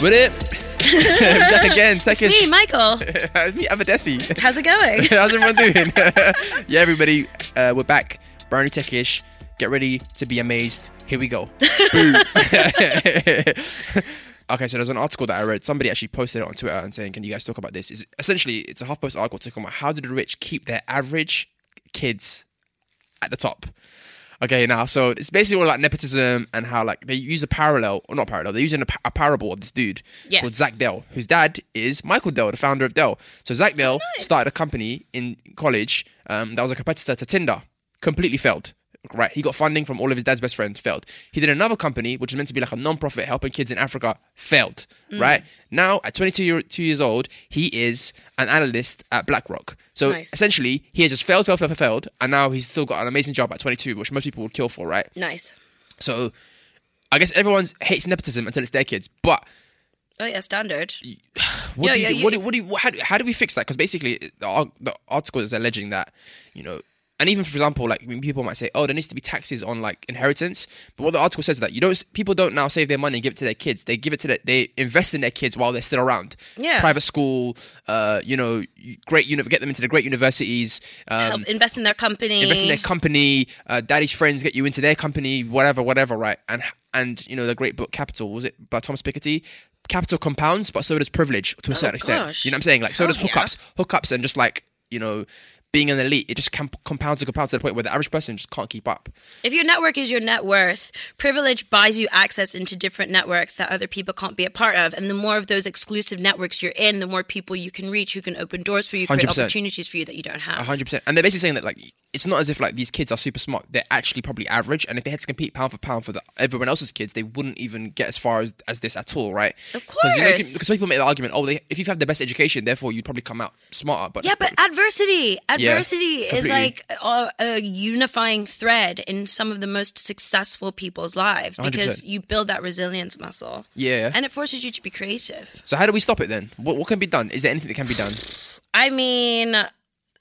With it. Back again, Techish. Me, Michael. It's me, Abadesi. How's it going? How's everyone doing? yeah, everybody, uh, we're back. New Techish. Get ready to be amazed. Here we go. Okay, so there's an article that I read. Somebody actually posted it on Twitter and saying, "Can you guys talk about this?" Is essentially it's a HuffPost article talking about how do the rich keep their average kids at the top. Okay, now so it's basically all like nepotism and how like they use a parallel or not parallel. They're using a, pa- a parable of this dude Yes. called Zach Dell, whose dad is Michael Dell, the founder of Dell. So Zach Dell Oh, nice. started a company in college um, that was a competitor to Tinder. Completely failed. Right, he got funding from all of his dad's best friends. Failed. He did another company which was meant to be like a non-profit helping kids in Africa. Failed. Mm. Right now, at 22 year, two years old, he is an analyst at BlackRock. So Nice. essentially, he has just failed, failed, failed, failed, and now he's still got an amazing job at 22, which most people would kill for, right? nice. So I guess everyone hates nepotism until it's their kids. But Oh yeah, standard. what Yeah, do you, yeah, do- you- what do, what do how, do, how do we fix that? Because basically, the, the article is alleging that you know. And even for example, like people might say, "Oh, there needs to be taxes on like inheritance," but what the article says is that you don't. People don't now save their money and give it to their kids. They give it to their, they invest in their kids while they're still around. Yeah. private school, uh, you know, great uni- get them into the great universities. Um, invest in their company. invest in their company. Uh, daddy's friends get you into their company, whatever, whatever, right? And and you know the great book Capital was it by Thomas Piketty? Capital compounds, but so does privilege to a certain extent. Oh, gosh. You know what I'm saying? Like so Hell does yeah. hookups, hookups, and just like you know being an elite, it just com- compounds and compounds to the point where the average person just can't keep up. If your network is your net worth, privilege buys you access into different networks that other people can't be a part of. And the more of those exclusive networks you're in, the more people you can reach who can open doors for you, create 100%. opportunities for you that you don't have. hundred percent. And they're basically saying that like it's not as if like these kids are super smart. They're actually probably average. And if they had to compete pound for pound for the, everyone else's kids, they wouldn't even get as far as, as this at all, right? Of Because you know, course. because people make the argument, oh, they, if you've had the best education, therefore you'd probably come out smarter. But Yeah, but adversity, adversity is like a, a unifying thread in some of the most successful people's lives because 100%. you build that resilience muscle. Yeah. And it forces you to be creative. So how do we stop it then? What, what can be done? Is there anything that can be done? I mean,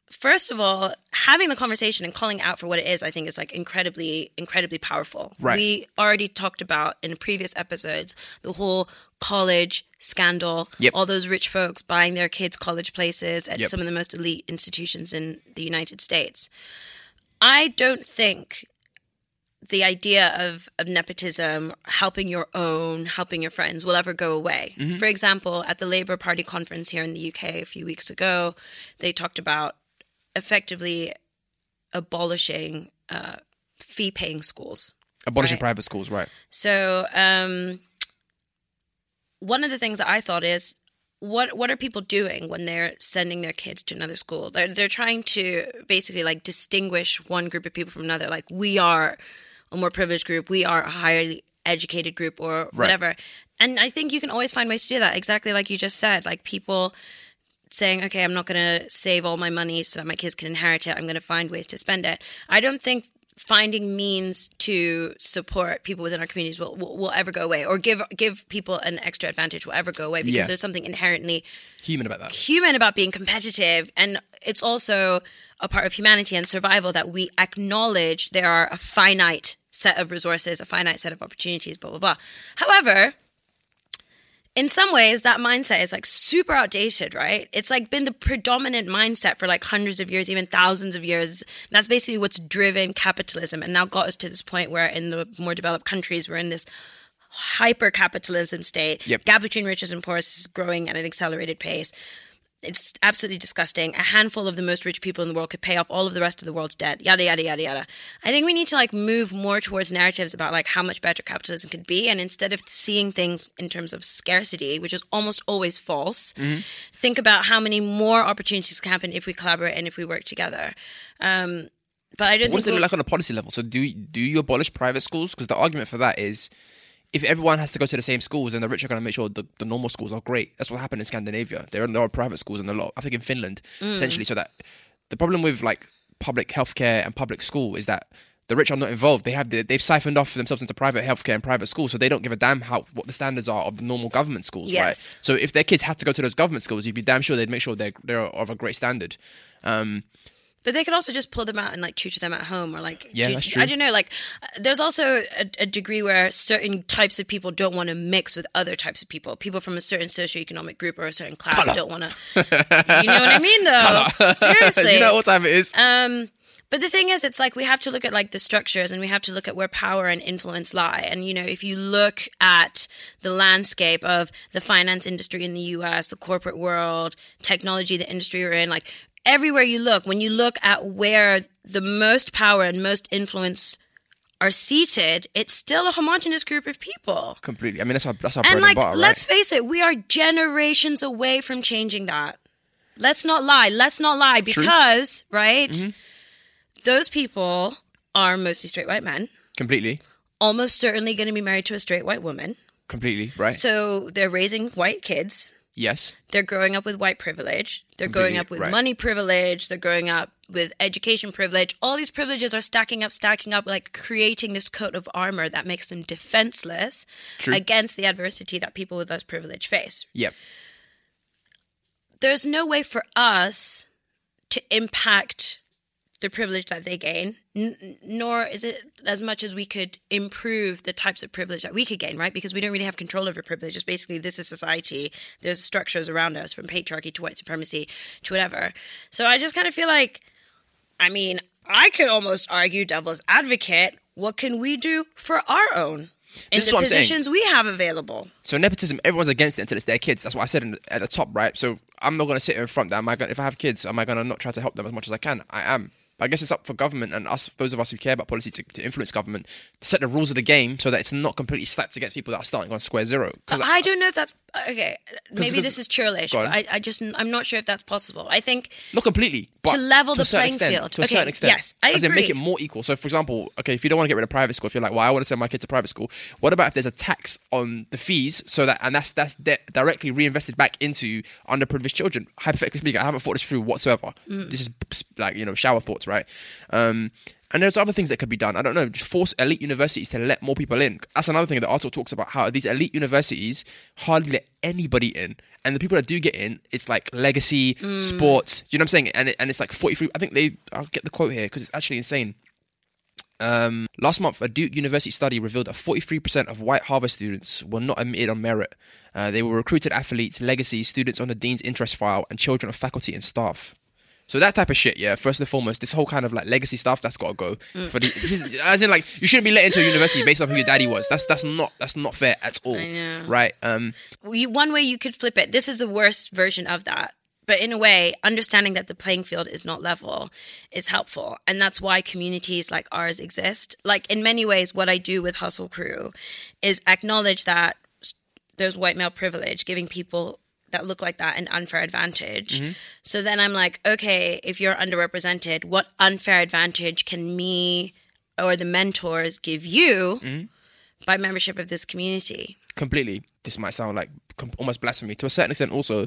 first of all, having the conversation and calling out for what it is, I think is like incredibly, incredibly powerful. Right. We already talked about in previous episodes the whole college scandal, Yep. all those rich folks buying their kids college places at Yep. some of the most elite institutions in the United States. I don't think the idea of, of nepotism, helping your own, helping your friends will ever go away. Mm-hmm. For example, at the Labour Party conference here in the UK a few weeks ago, they talked about effectively abolishing uh, fee paying schools. Abolishing Right. private schools, right? So, um, one of the things that I thought is, what what are people doing when they're sending their kids to another school? They're they're trying to basically like distinguish one group of people from another. Like we are a more privileged group, we are a highly educated group, or whatever. And I think you can always find ways to do that. Exactly like you just said. Like people saying, okay, I'm not going to save all my money so that my kids can inherit it. I'm going to find ways to spend it. I don't think finding means to support people within our communities will, will, will ever go away or give give people an extra advantage will ever go away because Yeah. there's something inherently Human about that. human about being competitive and it's also a part of humanity and survival that we acknowledge there are a finite set of resources a finite set of opportunities blah blah blah however in some ways that mindset is like super outdated right? It's like been the predominant mindset for like hundreds of years even thousands of years. That's basically what's driven capitalism and now got us to this point where in the more developed countries we're in this hyper capitalism state. Yep. gap between riches and poor is growing at an accelerated pace it's absolutely disgusting. A handful of the most rich people in the world could pay off all of the rest of the world's debt. Yada yada yada yada. I think we need to like move more towards narratives about like how much better capitalism could be, and instead of seeing things in terms of scarcity, which is almost always false, think about how many more opportunities can happen if we collaborate and if we work together. Um, but I don't What think does it look like on a policy level? So do do you abolish private schools? Because the argument for that is if everyone has to go to the same schools, then the rich are going to make sure the, the normal schools are great. That's what happened in Scandinavia. There are, there are private schools in a lot. I think in Finland, Mm. essentially. So that the problem with like public healthcare and public school is that the rich are not involved. They have the, they've siphoned off themselves into private healthcare and private schools, so they don't give a damn how what the standards are of the normal government schools, Yes. right? So if their kids had to go to those government schools, you'd be damn sure they'd make sure they're they're of a great standard. Um, But they could also just pull them out and like tutor them at home or like Yeah, that's true. I don't know. Like, uh, there's also a, a degree where certain types of people don't want to mix with other types of people. People from a certain socioeconomic group or a certain class Colour. don't want to. You know what I mean, though. Seriously. you know what time it is? Um, but the thing is, it's like we have to look at like the structures and we have to look at where power and influence lie. And you know, if you look at the landscape of the finance industry in the U.S., the corporate world, technology, the industry we're in, like everywhere you look, when you look at where the most power and most influence are seated, it's still a homogenous group of people. Completely. I mean, that's our that's our And like, and butter, let's face it, we are generations away from changing that. Let's not lie. Let's not lie because, right? Mm-hmm. Those people are mostly straight white men, Completely. almost certainly going to be married to a straight white woman. Completely. Right. So they're raising white kids. Yes. They're growing up with white privilege. They're growing up with right. money privilege. They're growing up with education privilege. All these privileges are stacking up, stacking up, like creating this coat of armor that makes them defenseless True. against the adversity that people with less privilege face. Yep. There's no way for us to impact the privilege that they gain, n- nor is it as much as we could improve the types of privilege that we could gain, right? Because we don't really have control over privilege. It's basically this is society. There's structures around us from patriarchy to white supremacy to whatever. So I just kind of feel like, I mean, I could almost argue devil's advocate. What can we do for our own in This is the positions we have available? So nepotism, everyone's against it until it's their kids. That's what I said in, at the top, right? So I'm not going to sit in front that am I going if I have kids, am I going to not try to help them as much as I can? I am. But I guess it's up for government and us, those of us who care about policy, to, to influence government to set the rules of the game so that it's not completely stacked against people that are starting on square zero. Uh, 'Cause I don't know if that's okay. Maybe this is churlish, but. I, I just I'm not sure if that's possible. I think Not completely, but To level a the playing extent, field. To a Okay, certain extent. yes, I As in make it more equal. So, for example, okay, if you don't want to get rid of private school, if you're like, well, I want to send my kid to private school, what about if there's a tax on the fees so that, and that's that's de- directly reinvested back into underprivileged children? Hypothetically speaking, I haven't thought this through whatsoever. Mm. This is like, you know, shower thoughts, right? Um, and there's other things that could be done. I don't know, just force elite universities to let more people in. That's another thing that article talks about how these elite universities hardly let anybody in. And the people that do get in, it's like legacy, Mm. sports. Do you know what I'm saying? And it, and it's like 43. I think they. I'll get the quote here because it's actually insane. Um, last month, a Duke University study revealed that 43% of white Harvard students were not admitted on merit. Uh, they were recruited athletes, legacy, students on the dean's interest file, and children of faculty and staff. So that type of shit, yeah. First and foremost, this whole kind of like legacy stuff that's got to go. Mm. For the, is- as in, like, you shouldn't be let into a university based on who your daddy was. That's that's not that's not fair at all, right? Um, you, one way you could flip it. This is the worst version of that. But in a way, understanding that the playing field is not level is helpful. And that's why communities like ours exist. Like, in many ways, what I do with Hustle Crew is acknowledge that there's white male privilege, giving people that look like that an unfair advantage. Mm-hmm. So then I'm like, okay, if you're underrepresented, what unfair advantage can me or the mentors give you mm-hmm. by membership of this community? completely. This might sound like com- almost blasphemy to a certain extent. Also,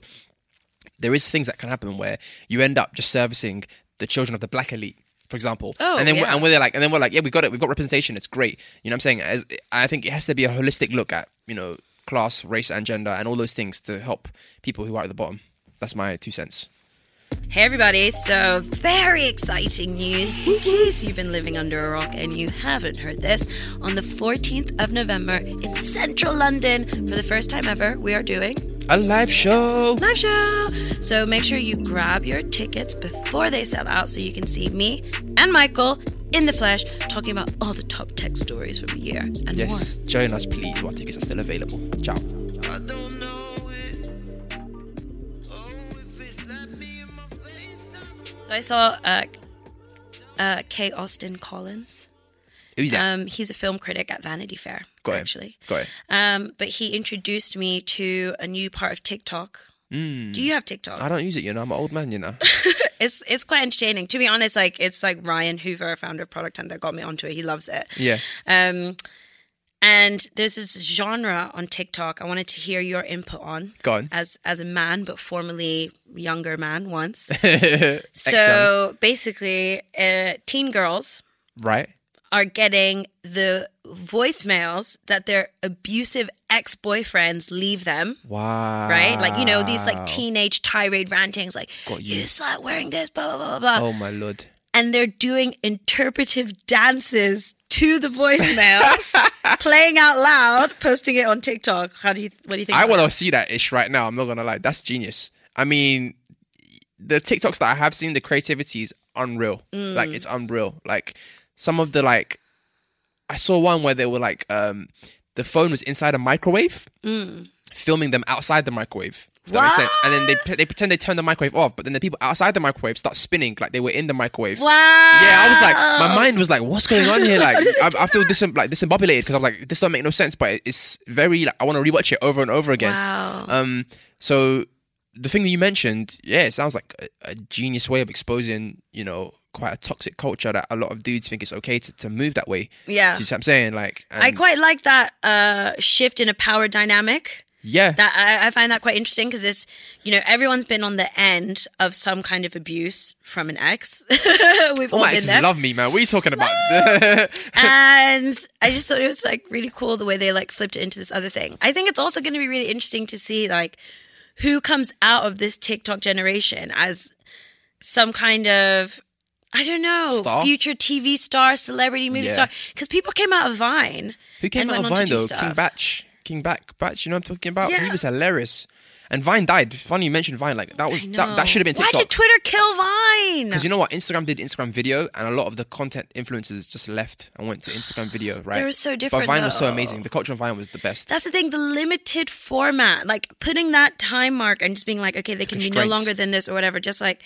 there is things that can happen where you end up just servicing the children of the black elite, for example. Oh, and then yeah. and we're like, and then we're like, yeah, we got it. We've got representation. It's great. You know what I'm saying? As, I think it has to be a holistic look at you know class, race, and gender, and all those things to help people who are at the bottom. That's my two cents. Hey everybody, so very exciting news in case you've been living under a rock and you haven't heard this. On the 14th of November in central London, for the first time ever, we are doing A live show. live show. So make sure you grab your tickets before they sell out so you can see me and Michael in the flesh talking about all the top tech stories from the year and Yes, join us, please. While tickets are still available. Ciao. I don't know it. Oh, if it's like me in my face, I more. So I saw uh, uh, K. Austin Collins. Who's that? Um, he's a film critic at Vanity Fair, Got him. actually. Got it. Um, but he introduced me to a new part of TikTok. Mm. Do you have TikTok? I don't use it, you know. I'm an old man, you know. It's it's quite entertaining. To be honest, like it's like Ryan Hoover, founder of Product Hunt, that got me onto it. He loves it. Yeah. Um, and there's this genre on TikTok. I wanted to hear your input on. Go on. As as a man, but formerly younger man once. So basically, uh, teen girls Right. Are getting the voicemails that their abusive ex-boyfriends leave them Wow. right like you know these like teenage tirade rantings like Got you you. slut wearing this blah blah blah blah Oh my lord. and they're doing interpretive dances to the voicemails playing out loud posting it on tiktok how do you what do you think I want to see that ish right now. I'm not gonna lie. That's genius. I mean, the TikToks that I have seen, the creativity is unreal. Mm. Like it's unreal. Like some of the like, I saw one where they were like, um, the phone was inside a microwave, filming them outside the microwave. If that makes sense. And then they they pretend they turn the microwave off, but then the people outside the microwave start spinning like they were in the microwave. wow Yeah, I was like, my mind was like, what's going on here? Like, I, I feel dis- like disembobulated because I'm like, this don't make no sense, but it's very like I want to rewatch it over and over again. wow Um, so the thing that you mentioned, yeah, it sounds like a, a genius way of exposing, you know, quite a toxic culture that a lot of dudes think it's okay to, to move that way. Yeah. Do you see what I'm saying? Like, I quite like that uh, shift in a power dynamic. yeah, That I, I find that quite interesting because it's you know everyone's been on the end of some kind of abuse from an ex. We've all all my been there, love me, man. What are you talking about? and I just thought it was like really cool the way they like flipped it into this other thing. I think it's also going to be really interesting to see like who comes out of this TikTok generation as some kind of I don't know Star? future TV star, celebrity movie Yeah. star because people came out of Vine. Who came out of Vine though? stuff. King Bach, King Bach, Bach. You know what I'm talking about? Yeah. He was hilarious. And Vine died. Funny you mentioned Vine. Like that was that, that should have been Why TikTok. did Twitter kill Vine? Because you know what? Instagram did Instagram video, and a lot of the content influencers just left and went to Instagram video, right? They were so different, But Vine was so amazing. The culture of Vine was the best. That's the thing, the limited format, like putting that time mark and just being like, okay, they can be no longer than this or whatever. Just like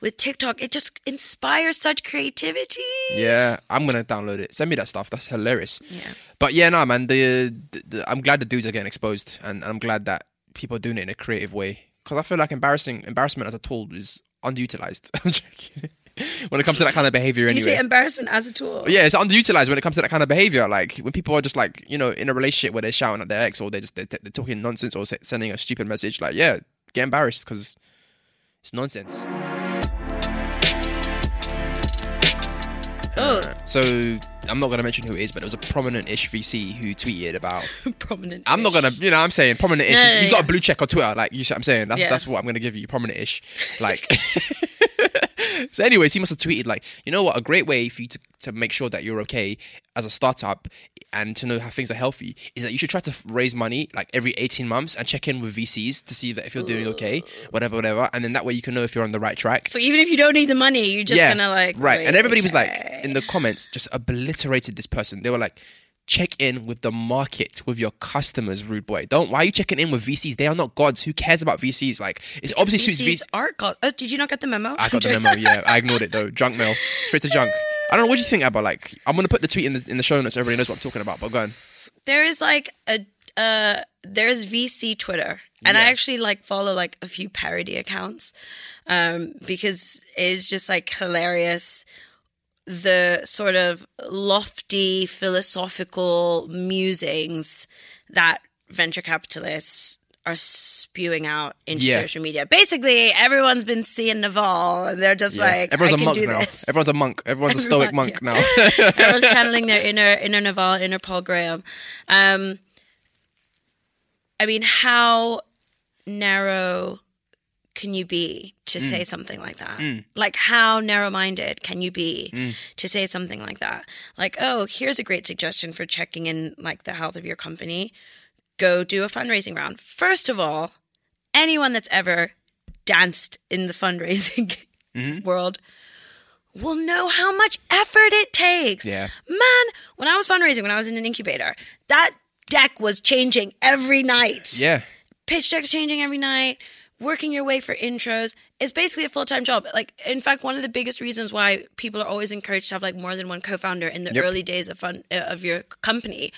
with TikTok, it just inspires such creativity. Yeah, I'm gonna download it. Send me that stuff. That's hilarious. Yeah. But yeah, no, man. The, the, the I'm glad the dudes are getting exposed, and I'm glad that people are doing it in a creative way. Because I feel like embarrassing embarrassment as a tool is underutilized. I'm joking. when it comes to that kind of behavior, Do you anyway. say embarrassment as a tool? yeah, it's underutilized when it comes to that kind of behavior. Like when people are just like, you know, in a relationship where they're shouting at their ex or they're just they're, they're talking nonsense or sending a stupid message. Like, yeah, get embarrassed because it's nonsense. Oh, So I'm not gonna mention who it is, but it was a prominent-ish VC who tweeted about. prominent. I'm not gonna, you know, I'm saying prominent-ish. No, no, He's no, got yeah. a blue check on Twitter. Like you, see what I'm saying that's Yeah. that's what I'm gonna give you, prominent-ish. Like. So, anyways, he must have tweeted like, you know what? A great way for you to, to make sure that you're okay as a startup and to know how things are healthy is that you should try to raise money like every 18 months and check in with VCs to see that if you're doing okay, whatever, whatever, and then that way you can know if you're on the right track. So even if you don't need the money, you're just gonna like right. wait, and everybody was like in the comments just obliterated this person. They were like, check in with the market with your customers, rude boy. Don't why are you checking in with VCs? They are not gods. Who cares about VCs? Like it's obviously suits VCs VCs. are. Oh, did you not get the memo? I got the memo. Yeah, I ignored it though. Junk mail, straight to junk. I don't know. What do you think about like? I'm gonna put the tweet in the in the show notes. So everybody knows what I'm talking about. But go on. there is like a uh there's VC Twitter. And I actually like follow like a few parody accounts um because it's just like hilarious the sort of lofty philosophical musings that venture capitalists are spewing out into Yeah. social media. Basically, everyone's been seeing Naval and they're just Yeah. like everyone's I a can monk now. this. Everyone's a monk. Everyone's a stoic monk yeah. now. Everyone's channeling their inner inner Naval, inner Paul Graham. Um, I mean, how narrow can you be to mm. say something like that? Mm. Like, how narrow minded can you be mm. to say something like that? Like, oh, here's a great suggestion for checking in, like the health of your company. Go do a fundraising round. First of all, anyone that's ever danced in the fundraising world will know how much effort it takes. Yeah. Man, when I was fundraising, when I was in an incubator, that deck was changing every night. yeah. Pitch deck's changing every night. Working your way for intros. It's basically a full time job. Like, in fact, one of the biggest reasons why people are always encouraged to have like more than one co founder in the Yep. early days of fun uh, of your company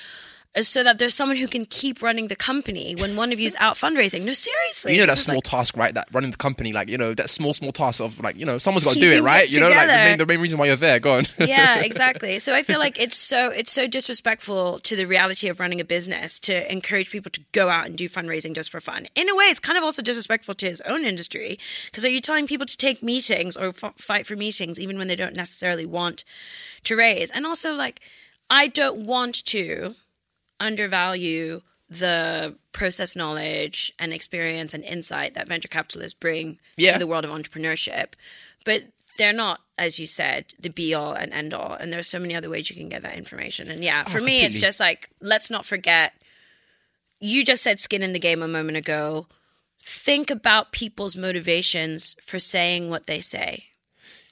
so that there's someone who can keep running the company when one of you's out fundraising. No, seriously. You know that small like- task, right? That running the company, like you know that small, small task of like you know someone's got to do it, right? it you know, like the main, the main reason why you're there. Go on. yeah, exactly. So I feel like it's so it's so disrespectful to the reality of running a business to encourage people to go out and do fundraising just for fun. In a way, it's kind of also disrespectful to his own industry because are you telling people to take meetings or f- fight for meetings even when they don't necessarily want to raise? And also, like, I don't want to undervalue the process knowledge and experience and insight that venture capitalists bring Yeah. to the world of entrepreneurship. But they're not, as you said, the be all and end all. And there's so many other ways you can get that information. And yeah, oh, for me, it's just like, let's not forget. You just said skin in the game a moment ago. Think about people's motivations for saying what they say.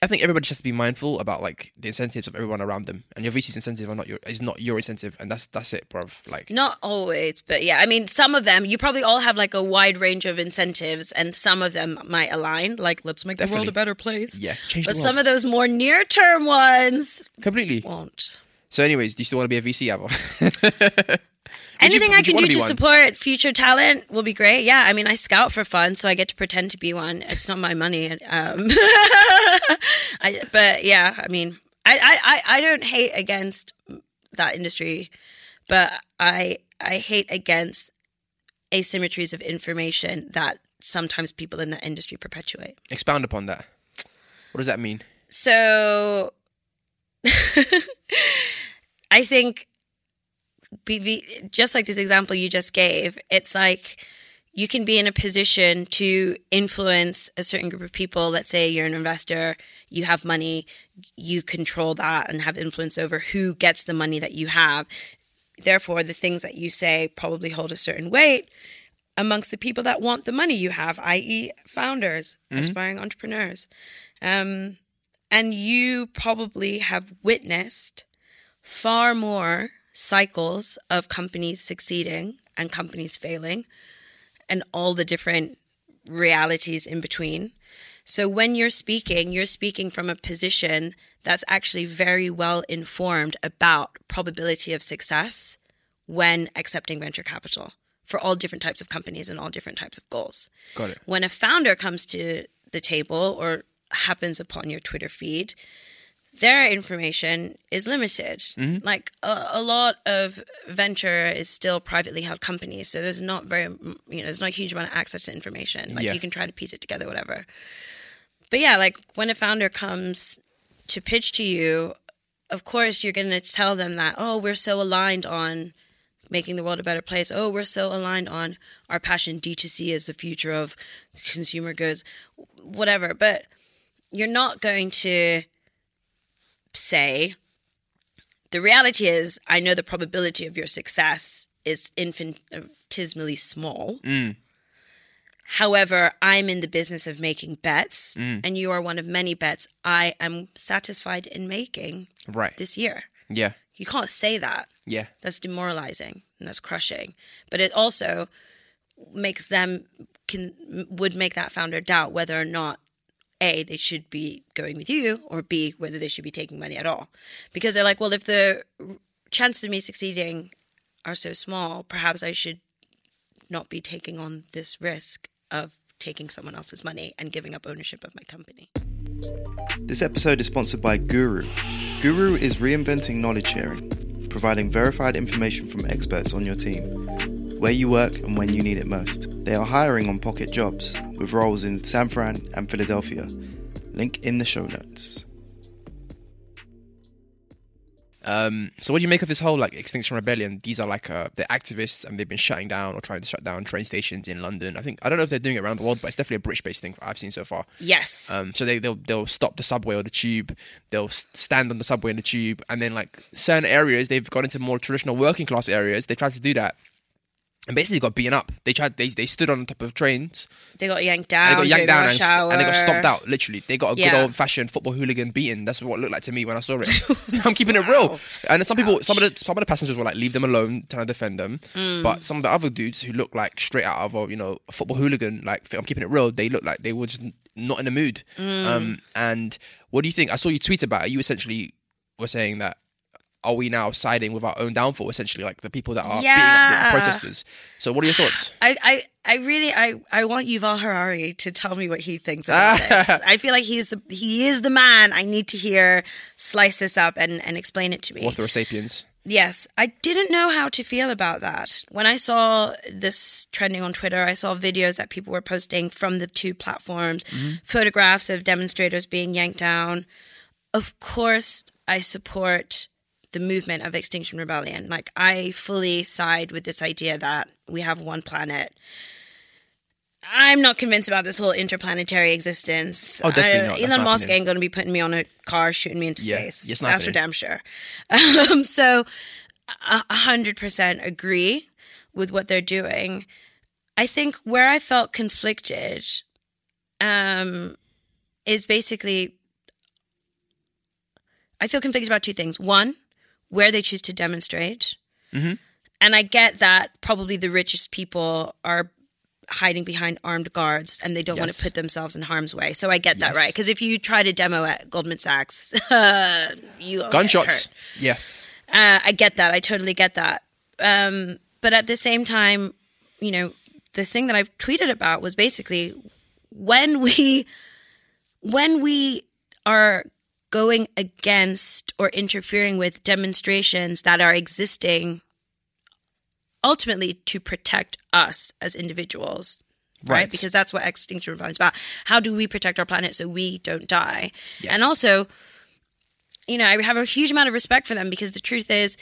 I think everybody just has to be mindful about like the incentives of everyone around them, and your VC's incentive are not your is not your incentive, and that's that's it, bruv. Like Not always, but yeah, I mean, some of them, you probably all have like a wide range of incentives, and some of them might align. Like, let's make the world a better place. yeah, change But some of those more near term ones completely. won't. So, anyways, do you still want to be a VC, Ava? Anything would I can do to support future talent will be great. Yeah, I mean, I scout for fun, so I get to pretend to be one. It's not my money. Um, I, but yeah, I mean, I, I, I, I don't hate against that industry, but I I hate against asymmetries of information that sometimes people in that industry perpetuate. Expound upon that. What does that mean? So I think be, be, just like this example you just gave, it's like you can be in a position to influence a certain group of people. Let's say you're an investor, you have money, you control that and have influence over who gets the money that you have. Therefore, the things that you say probably hold a certain weight amongst the people that want the money you have, i.e., founders, aspiring entrepreneurs. Um, and you probably have witnessed far more cycles of companies succeeding and companies failing and all the different realities in between. So when you're speaking, you're speaking from a position that's actually very well informed about probability of success when accepting venture capital for all different types of companies and all different types of goals Got it. when a founder comes to the table or happens upon your Twitter feed, their information is limited. Mm-hmm. Like a, a lot of venture is still privately held companies, so there's not very, you know, there's not a huge amount of access to information. Like Yeah. you can try to piece it together, whatever. But yeah, like when a founder comes to pitch to you, of course you're going to tell them that, oh, we're so aligned on making the world a better place. Oh, we're so aligned on our passion. D2C is the future of consumer goods, whatever. But you're not going to say, the reality is, I know the probability of your success is infinitesimally small. Mm. However, I'm in the business of making bets, mm. and you are one of many bets I am satisfied in making Right. this year. Yeah. You can't say that Yeah. that's demoralizing and that's crushing but it also makes them can would make that founder doubt whether or not a they should be going with you or b whether they should be taking money at all. Because they're like well if the chances of me succeeding are so small perhaps i should not be taking on this risk of taking someone else's money and giving up ownership of my company. This episode is sponsored by Guru. Guru is reinventing knowledge sharing, providing verified information from experts on your team, where you work and when you need it most. They are hiring on Pocket Jobs with roles in San Fran and Philadelphia. Link in the show notes. Um, so what do you make of this whole like Extinction Rebellion? These are like uh, they're activists and they've been shutting down or trying to shut down train stations in London. I think I don't know if they're doing it around the world, but it's definitely a British-based thing I've seen so far. yes Um, so they they'll they'll stop the subway or the tube. They'll stand on the subway and the tube, and then like certain areas they've got into more traditional working class areas. They tried to do that, and basically got beaten up. They tried they they stood on top of trains. they got yanked And down they got yanked down and, and they got stomped out. Literally, they got a good Yeah. old fashioned football hooligan beating. That's what it looked like to me when I saw it. I'm keeping it real. And some people, some of the some of the passengers were like, "Leave them alone," trying to defend them. Mm. But some of the other dudes who looked like straight out of a you know a football hooligan, like I'm keeping it real. They looked like they were just not in the mood. Mm. Um, and what do you think? I saw you tweet about it. You essentially were saying that are we now siding with our own downfall? Essentially, like the people that are Yeah. beating up the protesters. So, what are your thoughts? I, I, I really I, I want Yuval Harari to tell me what he thinks about this. I feel like he's the he is the man I need to hear slice this up and, and explain it to me. Author of *Sapiens*. Yes, I didn't know how to feel about that. When I saw this trending on Twitter, I saw videos that people were posting from the two platforms, mm-hmm. photographs of demonstrators being yanked down. Of course, I support the movement of Extinction Rebellion. Like, I fully side with this idea that we have one planet. I'm not convinced about this whole interplanetary existence. Oh, definitely not. Elon Musk happening. ain't going to be putting me on a car shooting me into Yeah, space. it's not That's for damn sure. Um, so, a hundred percent agree with what they're doing. I think where I felt conflicted um, is basically I feel conflicted about two things. One, where they choose to demonstrate, and I get that probably the richest people are hiding behind armed guards and they don't want to put themselves in harm's way. So I get that right because if you try to demo at Goldman Sachs, you Gunshots. Yeah. Uh, I get that. I totally get that. Um, but at the same time, you know, the thing that I've tweeted about was basically when we when we are going against or interfering with demonstrations that are existing ultimately to protect us as individuals right, Right. because that's what extinction rebellion is about how do we protect our planet so we don't die Yes. and also you know i have a huge amount of respect for them because the truth is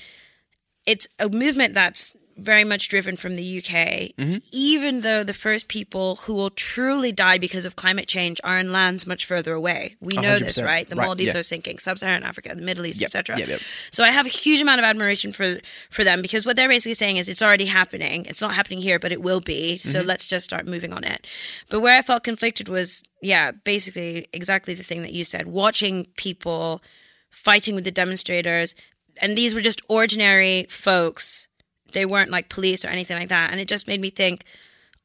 it's a movement that's very much driven from the UK, Mm-hmm. even though the first people who will truly die because of climate change are in lands much further away. We know this, 100%. right? The Right, Maldives yeah. are sinking, sub-Saharan Africa, the Middle East, Yep, etc. yep, yep. So I have a huge amount of admiration for for them because what they're basically saying is it's already happening. It's not happening here, but it will be. So Mm-hmm. let's just start moving on it. But where I felt conflicted was, yeah, basically exactly the thing that you said. Watching people fighting with the demonstrators, and these were just ordinary folks. They weren't like police or anything like that. And it just made me think,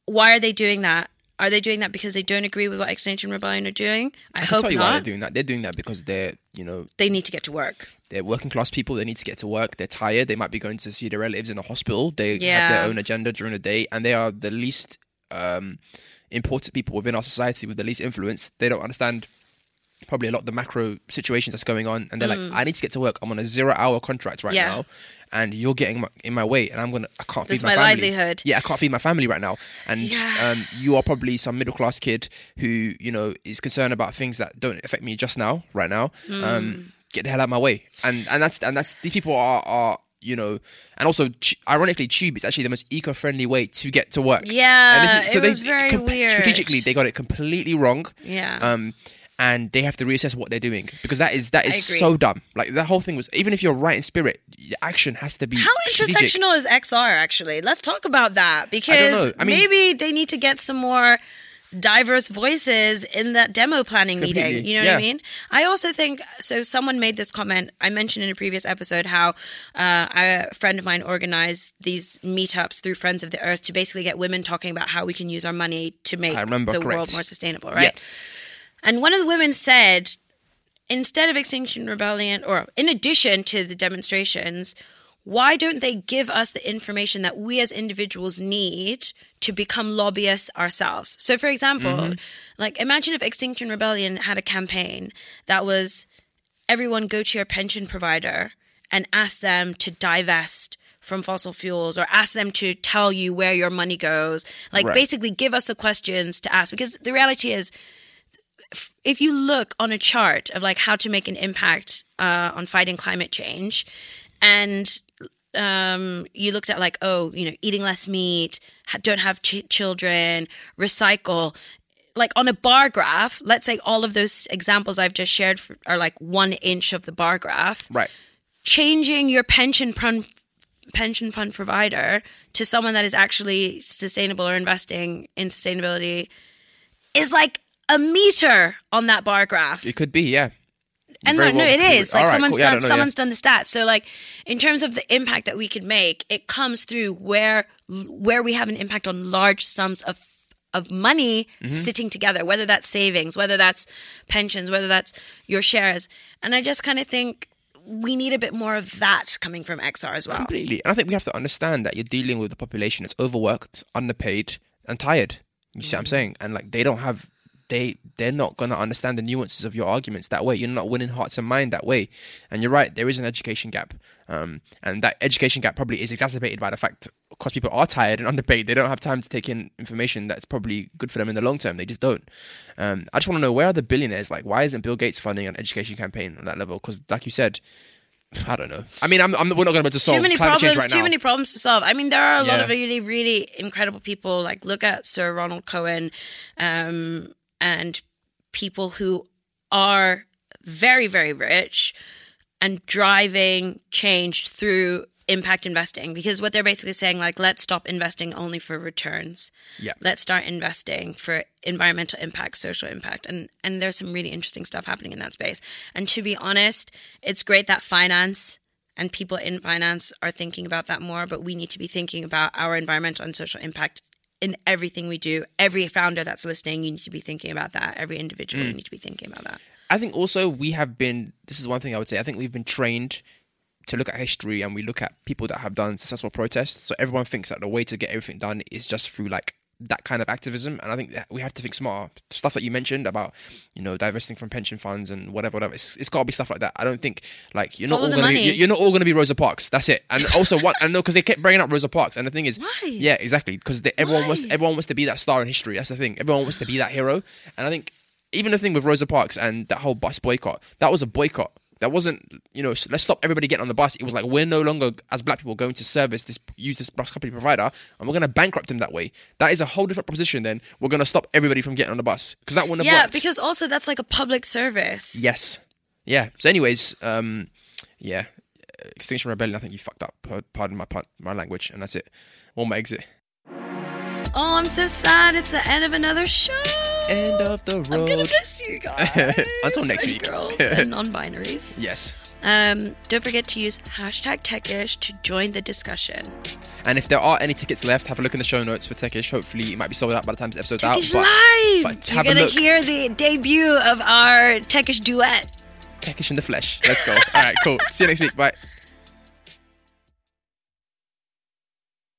why are they doing that? Are they doing that because they don't agree with what Extinction Rebellion are doing? I, I hope tell you why they're doing that. They're doing that because they're, you know, They need to get to work. they're working class people. They need to get to work. They're tired. They might be going to see their relatives in the hospital. They have their own agenda during the day, and they are the least um, important people within our society with the least influence. They don't understand probably a lot of the macro situations that's going on, and they're like, "I need to get to work. I'm on a zero-hour contract right Mm. Yeah. now, and you're getting my, in my way, and I'm gonna. I can't This feed my, my family. livelihood. Yeah, I can't feed my family right now, and Yeah. um, you are probably some middle-class kid who you know is concerned about things that don't affect me just now, right now. Mm. Um, get the hell out of my way, and and that's and that's these people are are. You know, and also, ironically, Tube is actually the most eco-friendly way to get to work. Yeah, and it was very weird. Strategically, they got it completely wrong Yeah. um, and they have to reassess what they're doing because that is that is so dumb. Like the whole thing was, even if you're right in spirit, your action has to be How strategic. intersectional is XR actually? Let's talk about that because know. I mean- maybe they need to get some more diverse voices in that demo planning meeting. You know what I mean? I also think so. Someone made this comment. I mentioned in a previous episode how uh, a friend of mine organized these meetups through Friends of the Earth to basically get women talking about how we can use our money to make I the world more sustainable. Right? And one of the women said, instead of Extinction Rebellion, or in addition to the demonstrations, why don't they give us the information that we as individuals need to become lobbyists ourselves? So, for example, mm-hmm. like imagine if Extinction Rebellion had a campaign that was everyone go to your pension provider and ask them to divest from fossil fuels or ask them to tell you where your money goes. Like Right. basically give us the questions to ask because the reality is if you look on a chart of like how to make an impact uh, on fighting climate change and um, you looked at like oh you know eating less meat ha- don't have ch- children recycle like on a bar graph let's say all of those examples i've just shared f are like one inch of the bar graph Right. changing your pension fund pension fund provider to someone that is actually sustainable or investing in sustainability is like a meter on that bar graph. It could be, yeah. and no, very no, well it is like right, someone's cool. Yeah, done know, yeah. someone's done the stats. So like in terms of the impact that we could make, it comes through where where we have an impact on large sums of of money Mm-hmm. sitting together, whether that's savings, whether that's pensions, whether that's your shares. And I just kind of think we need a bit more of that coming from XR as well. Completely. And I think we have to understand that you're dealing with a population that's overworked, underpaid, and tired. You see what I'm saying? And like they don't have they they're not gonna understand the nuances of your arguments that way. You're not winning hearts and mind that way. And you're right, there is an education gap. Um, and that education gap probably is exacerbated by the fact because people are tired and underpaid, they don't have time to take in information that's probably good for them in the long term. They just don't. Um, I just want to know where are the billionaires? Like, why isn't Bill Gates funding an education campaign on that level? Because, like you said, I don't know. I mean, I'm, I'm we're not going to be able to solve too many problems right too now. many problems to solve i mean there are a lot of really really incredible people like look at sir ronald cohen um, and people who are very very rich and driving change through impact investing. Because what they're basically saying like let's stop investing only for returns. Yeah. let's start investing for environmental impact social impact. And and there's some really interesting stuff happening in that space. And to be honest it's great that finance and people in finance are thinking about that more but we need to be thinking about our environmental and social impact in everything we do every founder that's listening you need to be thinking about that every individual you mm. need to be thinking about that I think also we have been. This is one thing I would say. I think we've been trained to look at history and we look at people that have done successful protests. So everyone thinks that the way to get everything done is just through like that kind of activism. And I think that we have to think smart. Stuff that you mentioned about you know divesting from pension funds and whatever, whatever. It's, it's got to be stuff like that. I don't think like you're not Follow all gonna be, you're not all gonna be Rosa Parks. That's it. And also what I know because they kept bringing up Rosa Parks. And the thing is, Why? yeah, exactly because everyone wants everyone wants to be that star in history. That's the thing. Everyone wants to be that hero. And I think even the thing with Rosa Parks and that whole bus boycott, that was a boycott. That wasn't, you know, let's stop everybody getting on the bus. It was like we're no longer, as black people, going to service this, use this bus company provider, and we're going to bankrupt them that way. That is a whole different proposition. Then we're going to stop everybody from getting on the bus because that wouldn't have yeah worked. because also that's like a public service yes, yeah. So, anyways, um, yeah, Extinction Rebellion. I think you fucked up. Pardon my my language, and that's it. All my exit. oh i'm so sad it's the end of another show End of the road. i'm gonna miss you guys Until next and week. girls and non-binaries Yes. Um, don't forget to use hashtag techish to join the discussion. And if there are any tickets left, have a look in the show notes for Techish. Hopefully, it might be sold out by the time this episode's Techish out. live. but You're gonna hear the debut of our techish duet. Techish in the flesh. Let's go. All right, cool. See you next week. Bye.